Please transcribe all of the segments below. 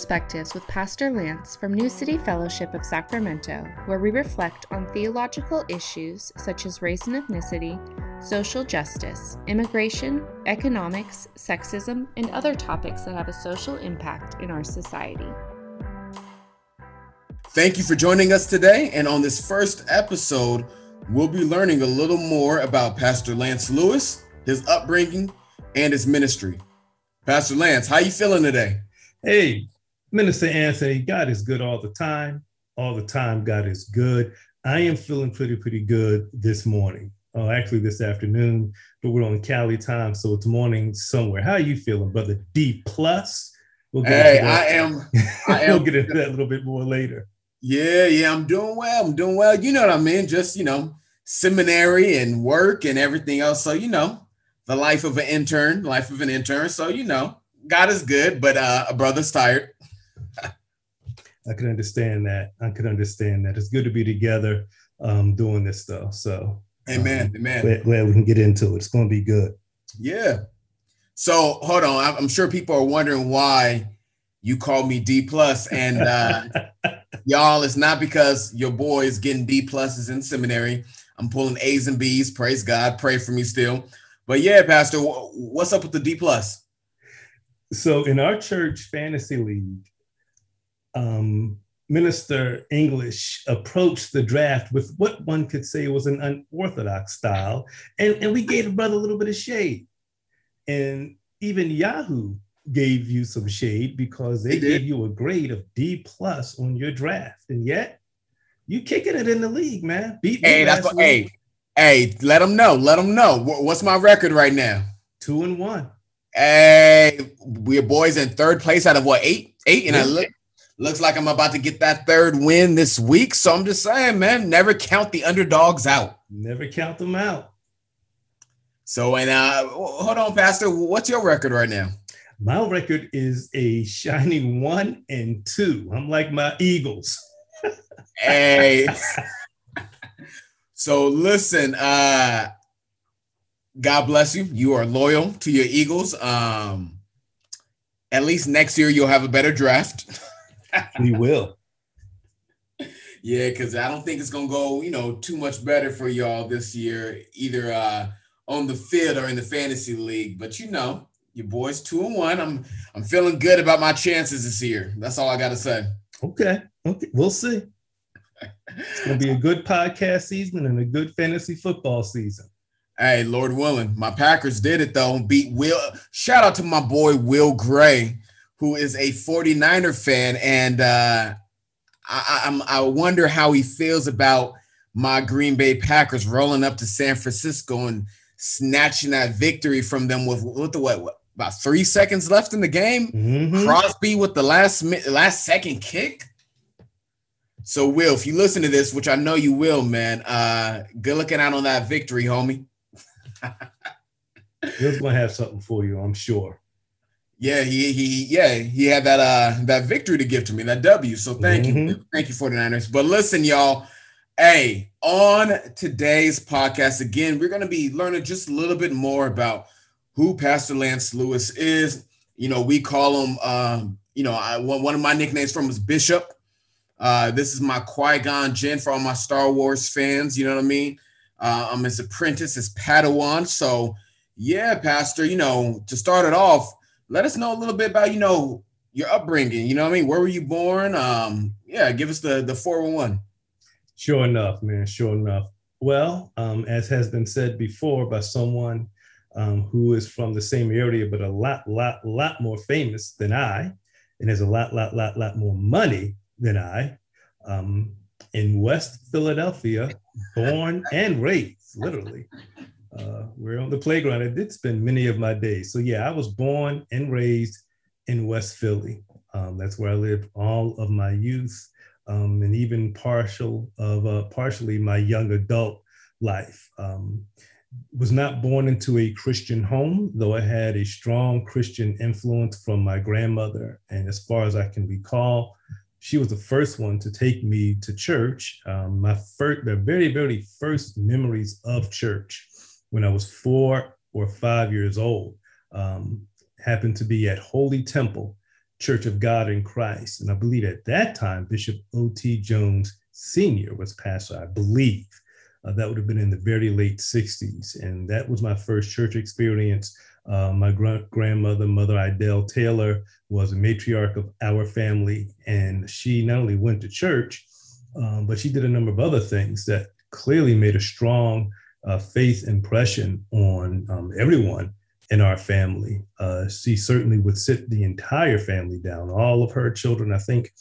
Perspectives with Pastor Lance from New City Fellowship of Sacramento, where we reflect on theological issues such as race and ethnicity, social justice, immigration, economics, sexism, and other topics that have a social impact in our society. Thank you for joining us today. And on this first episode, we'll be learning a little more about Pastor Lance Lewis, his upbringing, and his ministry. Pastor Lance, how you feeling today? Hey, Minister Anthony, God is good all the time. All the time, God is good. I am feeling pretty, pretty good this morning. Uh, actually, this afternoon, but we're on Cali time, so it's morning somewhere. How are you feeling, brother? D plus. We'll hey, I am. I am. we'll get into that a little bit more later. Yeah, yeah, I'm doing well. I'm doing well. You know what I mean? Just you know, seminary and work and everything else. So you know, the life of an intern, life of an intern. So you know, God is good, but uh, a brother's tired. I can understand that. I can understand that. It's good to be together um, doing this stuff. So, amen, um, amen. Glad, glad, we can get into it. It's going to be good. Yeah. So hold on. I'm sure people are wondering why you call me D plus, and uh, y'all, it's not because your boy is getting D pluses in seminary. I'm pulling A's and B's. Praise God. Pray for me still. But yeah, Pastor, what's up with the D plus? So in our church fantasy league, um, Minister English approached the draft with what one could say was an unorthodox style, and, and we gave the brother a little bit of shade. And even Yahoo gave you some shade because they, gave you a grade of D plus on your draft, and yet you kicking it in the league, man. Beat hey, that's what, hey, hey, let them know. Let them know. What's my record right now? Two and one. Hey, we're boys in third place out of what eight? Eight, and yeah. I look looks like I'm about to get that third win this week. So I'm just saying, man, never count the underdogs out. Never count them out. So and uh hold on, Pastor. What's your record right now? My record is a shining one and two. I'm like my Eagles. hey. so listen, uh God bless you. You are loyal to your Eagles. Um, at least next year you'll have a better draft. we will. Yeah, because I don't think it's gonna go, you know, too much better for y'all this year, either uh, on the field or in the fantasy league. But you know, your boys two and one. I'm I'm feeling good about my chances this year. That's all I gotta say. Okay. Okay. We'll see. It's gonna be a good podcast season and a good fantasy football season. Hey, Lord willing, my Packers did it though. Beat Will. Shout out to my boy Will Gray, who is a 49er fan, and uh, I, I'm I wonder how he feels about my Green Bay Packers rolling up to San Francisco and snatching that victory from them with with the what, what about three seconds left in the game. Mm-hmm. Crosby with the last last second kick. So, Will, if you listen to this, which I know you will, man, uh, good looking out on that victory, homie. He's gonna have something for you, I'm sure. Yeah, he he yeah, he had that uh that victory to give to me, that W. So thank mm-hmm. you. Thank you 49ers. But listen, y'all. Hey, on today's podcast, again, we're gonna be learning just a little bit more about who Pastor Lance Lewis is. You know, we call him um, you know, I one of my nicknames from is Bishop. Uh, this is my Qui-Gon Jinn for all my Star Wars fans, you know what I mean? uh, um, his apprentice, his Padawan. So, yeah, Pastor, you know, to start it off, let us know a little bit about, you know, your upbringing. You know what I mean? Where were you born? Um, yeah, give us the the 411. Sure enough, man. Sure enough. Well, um, as has been said before by someone um, who is from the same area, but a lot, lot, lot more famous than I, and has a lot, lot, lot, lot more money than I. Um, in West Philadelphia, born and raised, literally. Uh, we're on the playground. I did spend many of my days. So yeah, I was born and raised in West Philly. Um, that's where I lived all of my youth um, and even partial of uh, partially my young adult life. Um, was not born into a Christian home, though I had a strong Christian influence from my grandmother. And as far as I can recall, she was the first one to take me to church. Um, my first, the very, very first memories of church when I was four or five years old um, happened to be at Holy Temple Church of God in Christ. And I believe at that time, Bishop O.T. Jones Sr. was pastor, I believe. Uh, that would have been in the very late 60s. And that was my first church experience. Uh, my gr- grandmother, Mother Idell Taylor, was a matriarch of our family. And she not only went to church, um, but she did a number of other things that clearly made a strong uh, faith impression on um, everyone in our family. Uh, she certainly would sit the entire family down, all of her children. I think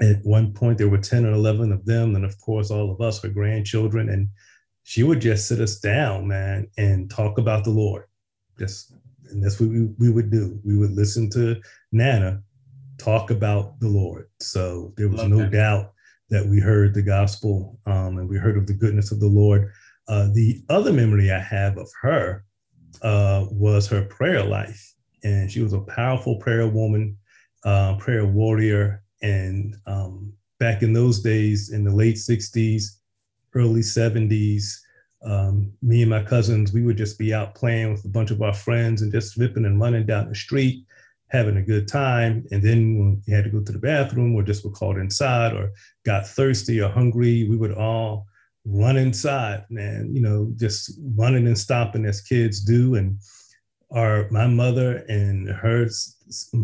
at one point there were 10 or 11 of them, and of course, all of us, her grandchildren. And she would just sit us down, man, and talk about the Lord. Just, and that's what we, we would do. We would listen to Nana talk about the Lord. So there was Love no that. doubt that we heard the gospel um, and we heard of the goodness of the Lord. Uh, the other memory I have of her uh, was her prayer life. And she was a powerful prayer woman, uh, prayer warrior. And um, back in those days, in the late 60s, early 70s, um, me and my cousins, we would just be out playing with a bunch of our friends and just flipping and running down the street, having a good time. And then when we had to go to the bathroom or just were called inside or got thirsty or hungry, we would all run inside, man, you know, just running and stomping as kids do. And our, my mother and her,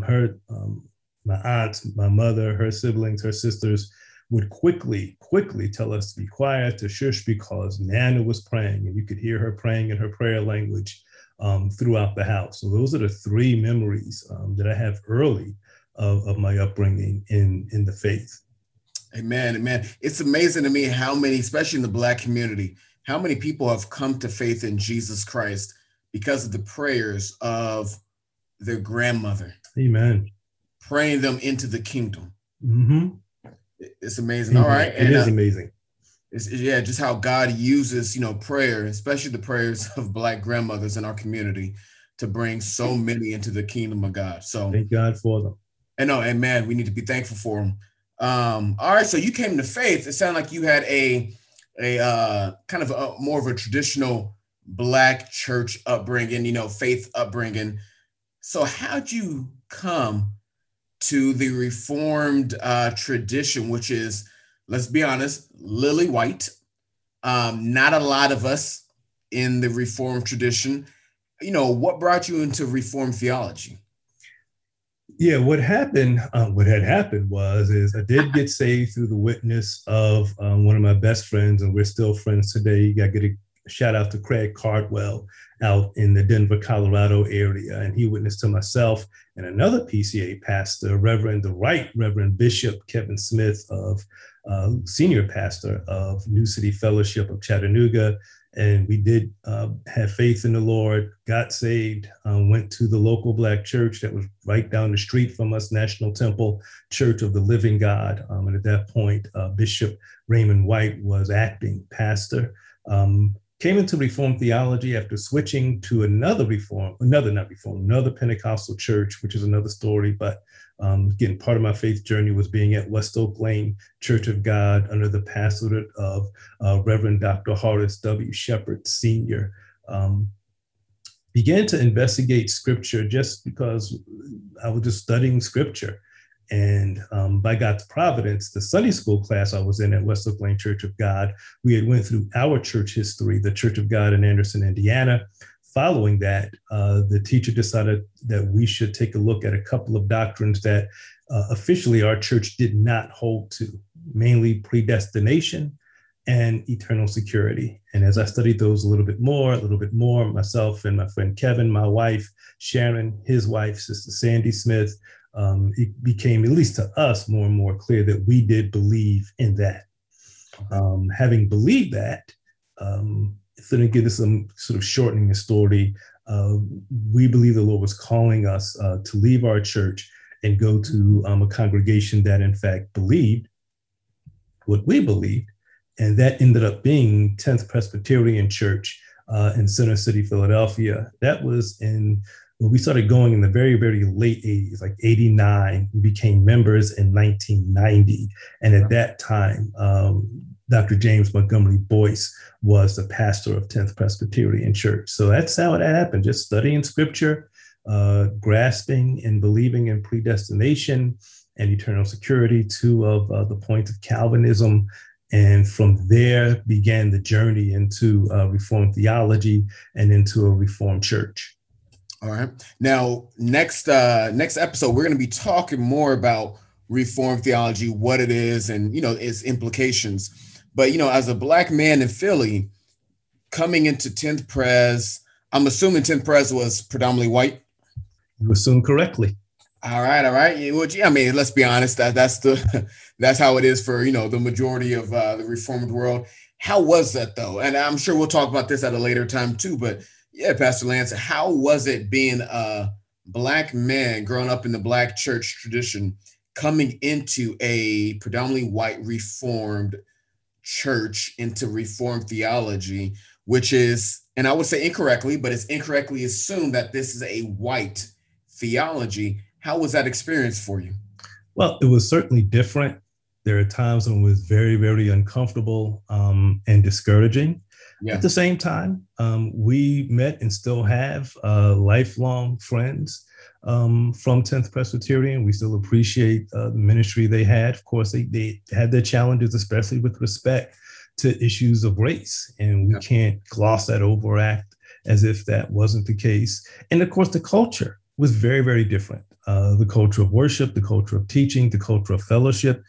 her, um, my aunts, my mother, her siblings, her sisters would quickly, quickly tell us to be quiet, to shush, because Nana was praying and you could hear her praying in her prayer language um, throughout the house. So those are the three memories um, that I have early of, of my upbringing in, in the faith. Amen. Amen. It's amazing to me how many, especially in the Black community, how many people have come to faith in Jesus Christ because of the prayers of their grandmother. Amen. Praying them into the kingdom. Mm-hmm. It's amazing. All right. It and, is uh, amazing. It's, yeah, just how God uses, you know, prayer, especially the prayers of Black grandmothers in our community to bring so many into the kingdom of God. So thank God for them. And no, and man, we need to be thankful for them. Um, all right, so you came to faith. It sounded like you had a a uh, kind of a, more of a traditional black church upbringing, you know, faith upbringing. So how'd you come to the Reformed uh, tradition, which is, let's be honest, lily white. Um, not a lot of us in the Reformed tradition. You know, what brought you into Reformed theology? Yeah, what happened, uh, what had happened was, is I did get saved through the witness of um, one of my best friends, and we're still friends today. You got to get a shout out to Craig Cardwell out in the Denver, Colorado area, and he witnessed to myself and another PCA pastor, Reverend the Right Reverend Bishop Kevin Smith of uh, senior pastor of New City Fellowship of Chattanooga, and we did uh, have faith in the Lord, got saved, um, went to the local Black church that was right down the street from us, National Temple Church of the Living God. Um, and at that point, uh, Bishop Raymond White was acting pastor. Um, came into Reformed theology after switching to another Reform, another not Reform, another Pentecostal church, which is another story, but um, again, part of my faith journey was being at West Oak Lane Church of God under the pastorate of uh, Reverend Dr. Horace W. Shepard Sr. Um, began to investigate scripture just because I was just studying scripture. And um, by God's providence, the Sunday school class I was in at West Oak Lane Church of God, we had went through our church history, the Church of God in Anderson, Indiana, following that, uh, the teacher decided that we should take a look at a couple of doctrines that uh, officially our church did not hold to, mainly predestination and eternal security. And as I studied those a little bit more, a little bit more, myself and my friend Kevin, my wife, Sharon, his wife, Sister Sandy Smith, um, it became, at least to us, more and more clear that we did believe in that. Um, having believed that, um, so to give us some sort of shortening the story, uh, we believe the Lord was calling us uh, to leave our church and go to um, a congregation that, in fact, believed what we believed. And that ended up being 10th Presbyterian Church uh, in Center City, Philadelphia. That was in, well, we started going in the very, very late 80s, like 89. We became members in 1990. And at that time, um, Dr. James Montgomery Boice was the pastor of 10th Presbyterian Church. So that's how it happened, just studying scripture, uh, grasping and believing in predestination and eternal security, two of uh, the points of Calvinism. And from there began the journey into uh, Reformed theology and into a Reformed church. All right. Now, next uh, next episode, we're going to be talking more about Reformed theology, what it is, and you know its implications. But you know, as a black man in Philly, coming into 10th Pres, I'm assuming 10th Pres was predominantly white. You assume correctly. All right, all right. Well, Yeah, I mean, let's be honest. That that's the that's how it is for you know the majority of uh, the reformed world. How was that though? And I'm sure we'll talk about this at a later time too. But yeah, Pastor Lance, how was it being a black man growing up in the black church tradition, coming into a predominantly white reformed church into reformed theology, which is, and I would say incorrectly, but it's incorrectly assumed that this is a white theology how was that experience for you? Well, it was certainly different. There are times when it was very, very uncomfortable um, and discouraging. Yeah. At the same time, um, we met and still have uh, lifelong friends um, from 10th Presbyterian. We still appreciate uh, the ministry they had. Of course, they, they had their challenges, especially with respect to issues of race. And we yeah. can't gloss that over or act as if that wasn't the case. And of course, the culture was very, very different uh, the culture of worship, the culture of teaching, the culture of fellowship.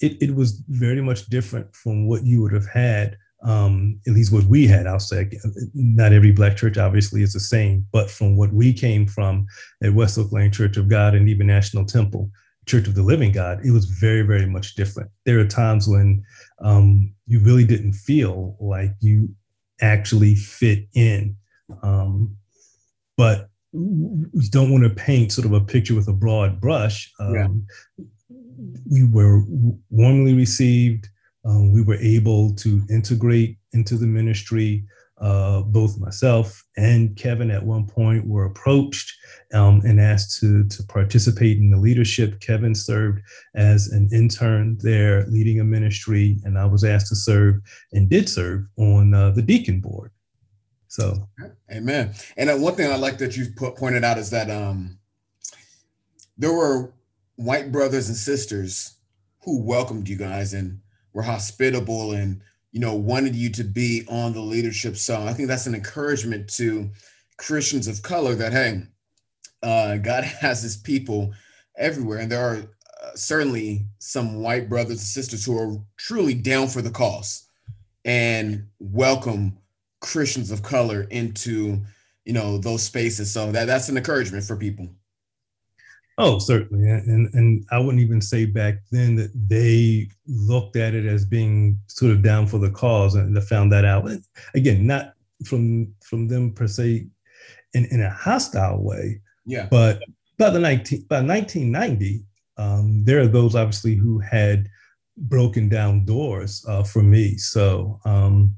It, it was very much different from what you would have had, um, at least what we had. I'll say, not every Black church obviously is the same, but from what we came from at West Oak Lane Church of God and even National Temple, Church of the Living God, it was very, very much different. There are times when um, you really didn't feel like you actually fit in. Um, but we don't want to paint sort of a picture with a broad brush. Um, yeah. We were warmly received. Um, we were able to integrate into the ministry. Uh, both myself and Kevin at one point were approached um, and asked to, to participate in the leadership. Kevin served as an intern there, leading a ministry, and I was asked to serve and did serve on uh, the deacon board. So, amen. And uh, one thing I like that you put, pointed out is that um, there were white brothers and sisters who welcomed you guys and were hospitable and you know wanted you to be on the leadership. So I think that's an encouragement to Christians of color that hey, uh, God has His people everywhere, and there are uh, certainly some white brothers and sisters who are truly down for the cause and welcome Christians of color into you know those spaces. So that that's an encouragement for people. Oh, certainly, and and I wouldn't even say back then that they looked at it as being sort of down for the cause, and they found that out. Again, not from from them per se, in in a hostile way. Yeah. But by the nineteen by nineteen ninety, um, there are those obviously who had broken down doors uh, for me. So um,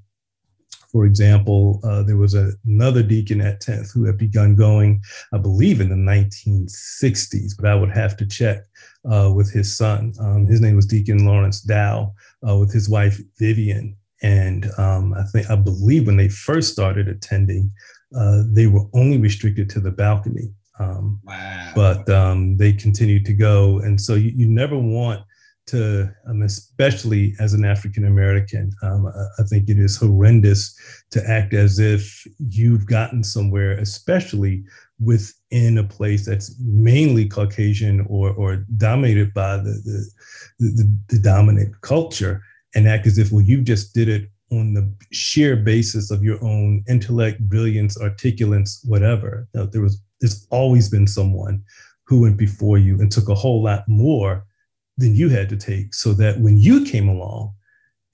for example, uh, there was a, another deacon at 10th who had begun going, I believe, in the 1960s, but I would have to check uh, with his son. Um, his name was Deacon Lawrence Dow uh, with his wife Vivian. And um, I think, I believe when they first started attending, uh, they were only restricted to the balcony. Um, wow. But um, they continued to go. And so you, you never want to, um, especially as an African American, um, I think it is horrendous to act as if you've gotten somewhere, especially within a place that's mainly Caucasian or, or dominated by the, the, the, the dominant culture, and act as if, well, you just did it on the sheer basis of your own intellect, brilliance, articulence, whatever. Now, there was there's always been someone who went before you and took a whole lot more than you had to take so that when you came along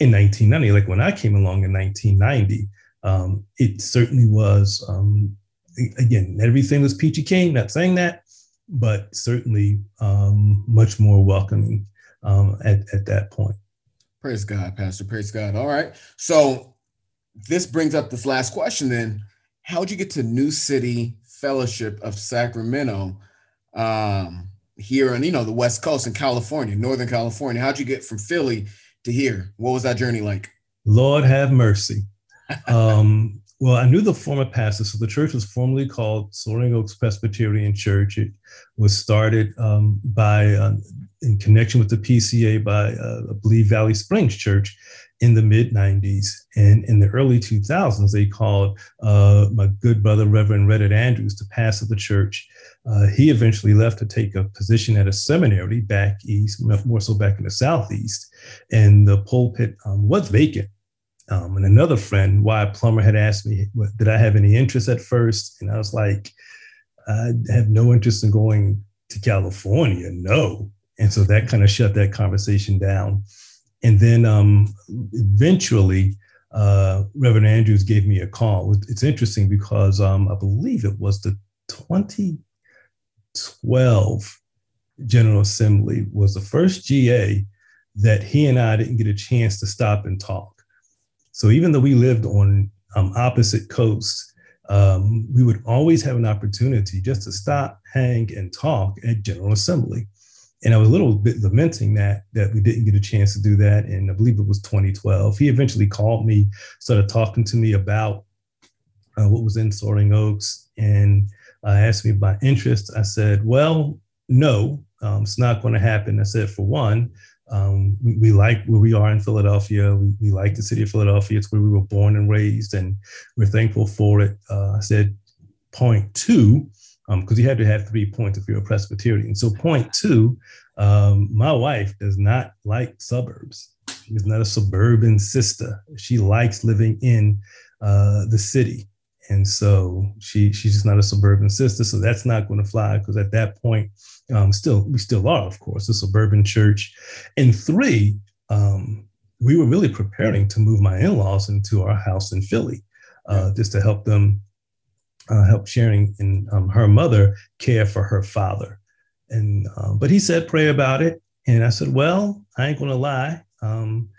in 1990, like when I came along in 1990, um, it certainly was, um, again, everything was peachy keen, not saying that, but certainly um, much more welcoming um, at, at that point. Praise God, Pastor. Praise God. All right. So this brings up this last question then. How'd you get to New City Fellowship of Sacramento? Um, here on you know the West Coast in California, Northern California. How'd you get from Philly to here? What was that journey like? Lord have mercy. um, well, I knew the former pastor. So the church was formerly called Soaring Oaks Presbyterian Church. It was started um, by, uh, in connection with the PCA, by uh, I believe Valley Springs Church in the mid 90s. And in the early 2000s, they called uh, my good brother, Reverend Reddit Andrews, to pastor the church. Uh, he eventually left to take a position at a seminary back east, more so back in the southeast. And the pulpit um, was vacant um, and another friend, Wyatt Plummer, had asked me, did I have any interest at first? And I was like, I have no interest in going to California. No. And so that kind of shut that conversation down. And then um, eventually, uh, Reverend Andrews gave me a call. It's interesting because um, I believe it was the 2012 General Assembly was the first GA that he and I didn't get a chance to stop and talk. So even though we lived on um, opposite coasts, um, we would always have an opportunity just to stop, hang, and talk at General Assembly. And I was a little bit lamenting that that we didn't get a chance to do that. And I believe it was 2012. He eventually called me, started talking to me about uh, what was in Soaring Oaks, and uh, asked me about interest. I said, "Well, no, um, it's not going to happen." I said, "For one, um, we, we, like where we are in Philadelphia. We, we, like the city of Philadelphia. It's where we were born and raised, and we're thankful for it. Uh, I said point two, because um, you had to have three points if you're a Presbyterian. So point two, um, my wife does not like suburbs. She's not a suburban sister. She likes living in uh, the city. And so she she's just not a suburban sister. So that's not going to fly because at that point, um, still we still are, of course, a suburban church. And three, um, we were really preparing to move my in-laws into our house in Philly, uh, just to help them uh, help Sharon and um, her mother care for her father. And um, but he said pray about it, and I said, well, I ain't gonna lie. Um,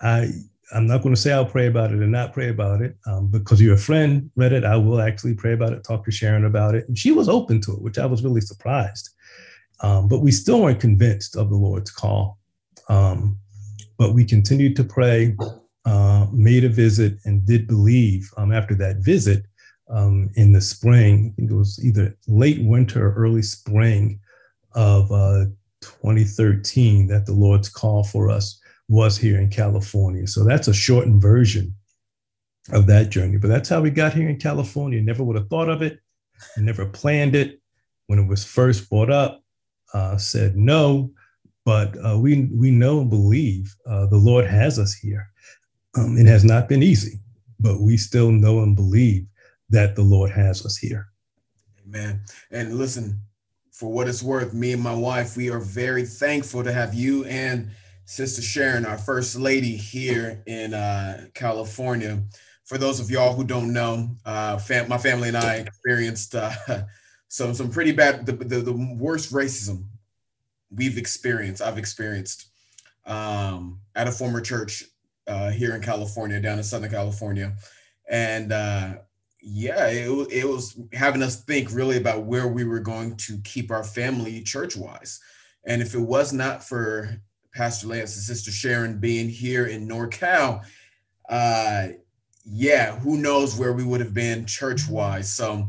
I I'm not going to say I'll pray about it and not pray about it um, because your friend Reddit. I will actually pray about it, talk to Sharon about it. And she was open to it, which I was really surprised. Um, but we still weren't convinced of the Lord's call. Um, but we continued to pray, uh, made a visit, and did believe um, after that visit um, in the spring, I think it was either late winter or early spring of uh, 2013, that the Lord's call for us was here in California. So that's a shortened version of that journey. But that's how we got here in California. Never would have thought of it, never planned it. When it was first brought up, uh, said no, but uh, we we know and believe uh, the Lord has us here. Um, it has not been easy, but we still know and believe that the Lord has us here. Amen. And listen, for what it's worth, me and my wife, we are very thankful to have you and Sister Sharon, our first lady here in uh, California. For those of y'all who don't know, uh, fam- my family and I experienced uh, some some pretty bad, the, the, the, worst racism we've experienced. I've experienced um, at a former church uh, here in California, down in Southern California, and uh, yeah, it, it was having us think really about where we were going to keep our family church wise. And if it was not for Pastor Lance and Sister Sharon being here in NorCal, uh, yeah, who knows where we would have been church wise. So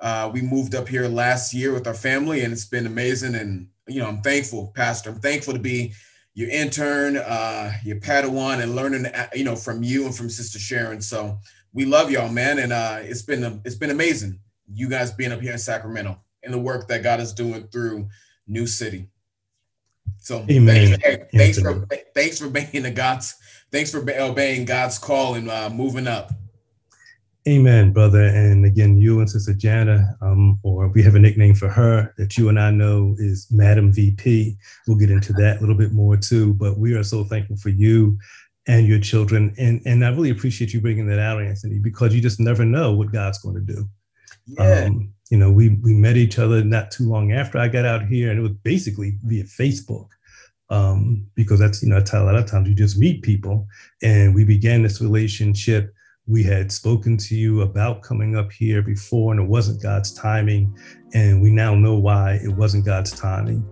uh, we moved up here last year with our family, and it's been amazing. And you know, I'm thankful, Pastor. I'm thankful to be your intern, uh, your Padawan, and learning, uh, you know, from you and from Sister Sharon. So we love y'all, man, and uh, it's been it's been amazing. You guys being up here in Sacramento and the work that God is doing through New City. So Amen. Thanks, thanks for thanks for obeying the God's thanks for obeying God's call and uh, moving up. Amen, brother. And again, you and Sister Jana, um, or we have a nickname for her that you and I know is Madam VP. We'll get into that a little bit more too. But we are so thankful for you and your children. And and I really appreciate you bringing that out, Anthony, because you just never know what God's going to do. Yeah. Um, you know, we we met each other not too long after I got out here, and it was basically via Facebook um, because that's you know that's how a lot of times you just meet people, and we began this relationship. We had spoken to you about coming up here before, and it wasn't God's timing, and we now know why it wasn't God's timing,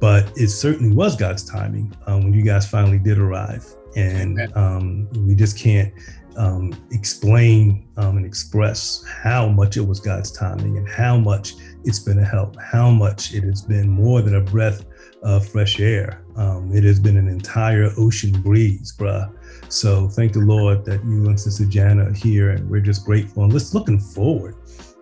but it certainly was God's timing um, when you guys finally did arrive, and um, we just can't um, explain um, and express how much it was God's timing and how much it's been a help, how much it has been more than a breath of fresh air. Um, it has been an entire ocean breeze, bruh. So thank the Lord that you and Sister Jana are here, and we're just grateful and let's looking forward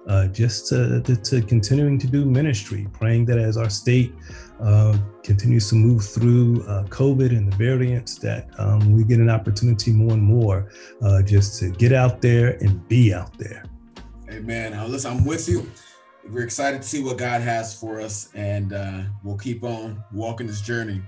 uh, just to, to, to, continuing to do ministry, praying that as our state uh, continues to move through uh, COVID and the variants, that um, we get an opportunity more and more uh, just to get out there and be out there. Amen. Now, listen, I'm with you. We're excited to see what God has for us, and uh, we'll keep on walking this journey.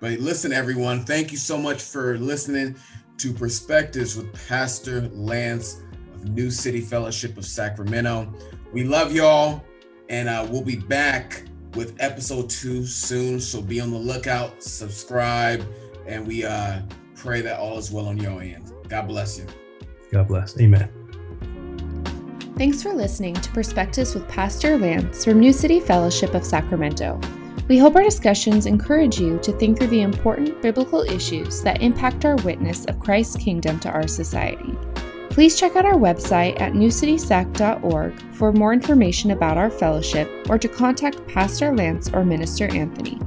But listen, everyone, thank you so much for listening to Perspectives with Pastor Lance New City Fellowship of Sacramento. We love y'all, and uh, we'll be back with episode two soon. So be on the lookout, subscribe, and we uh, pray that all is well on your end. God bless you. God bless. Amen. Thanks for listening to Perspectives with Pastor Lance from New City Fellowship of Sacramento. We hope our discussions encourage you to think through the important biblical issues that impact our witness of Christ's kingdom to our society. Please check out our website at newcitysac.org for more information about our fellowship or to contact Pastor Lance or Minister Anthony.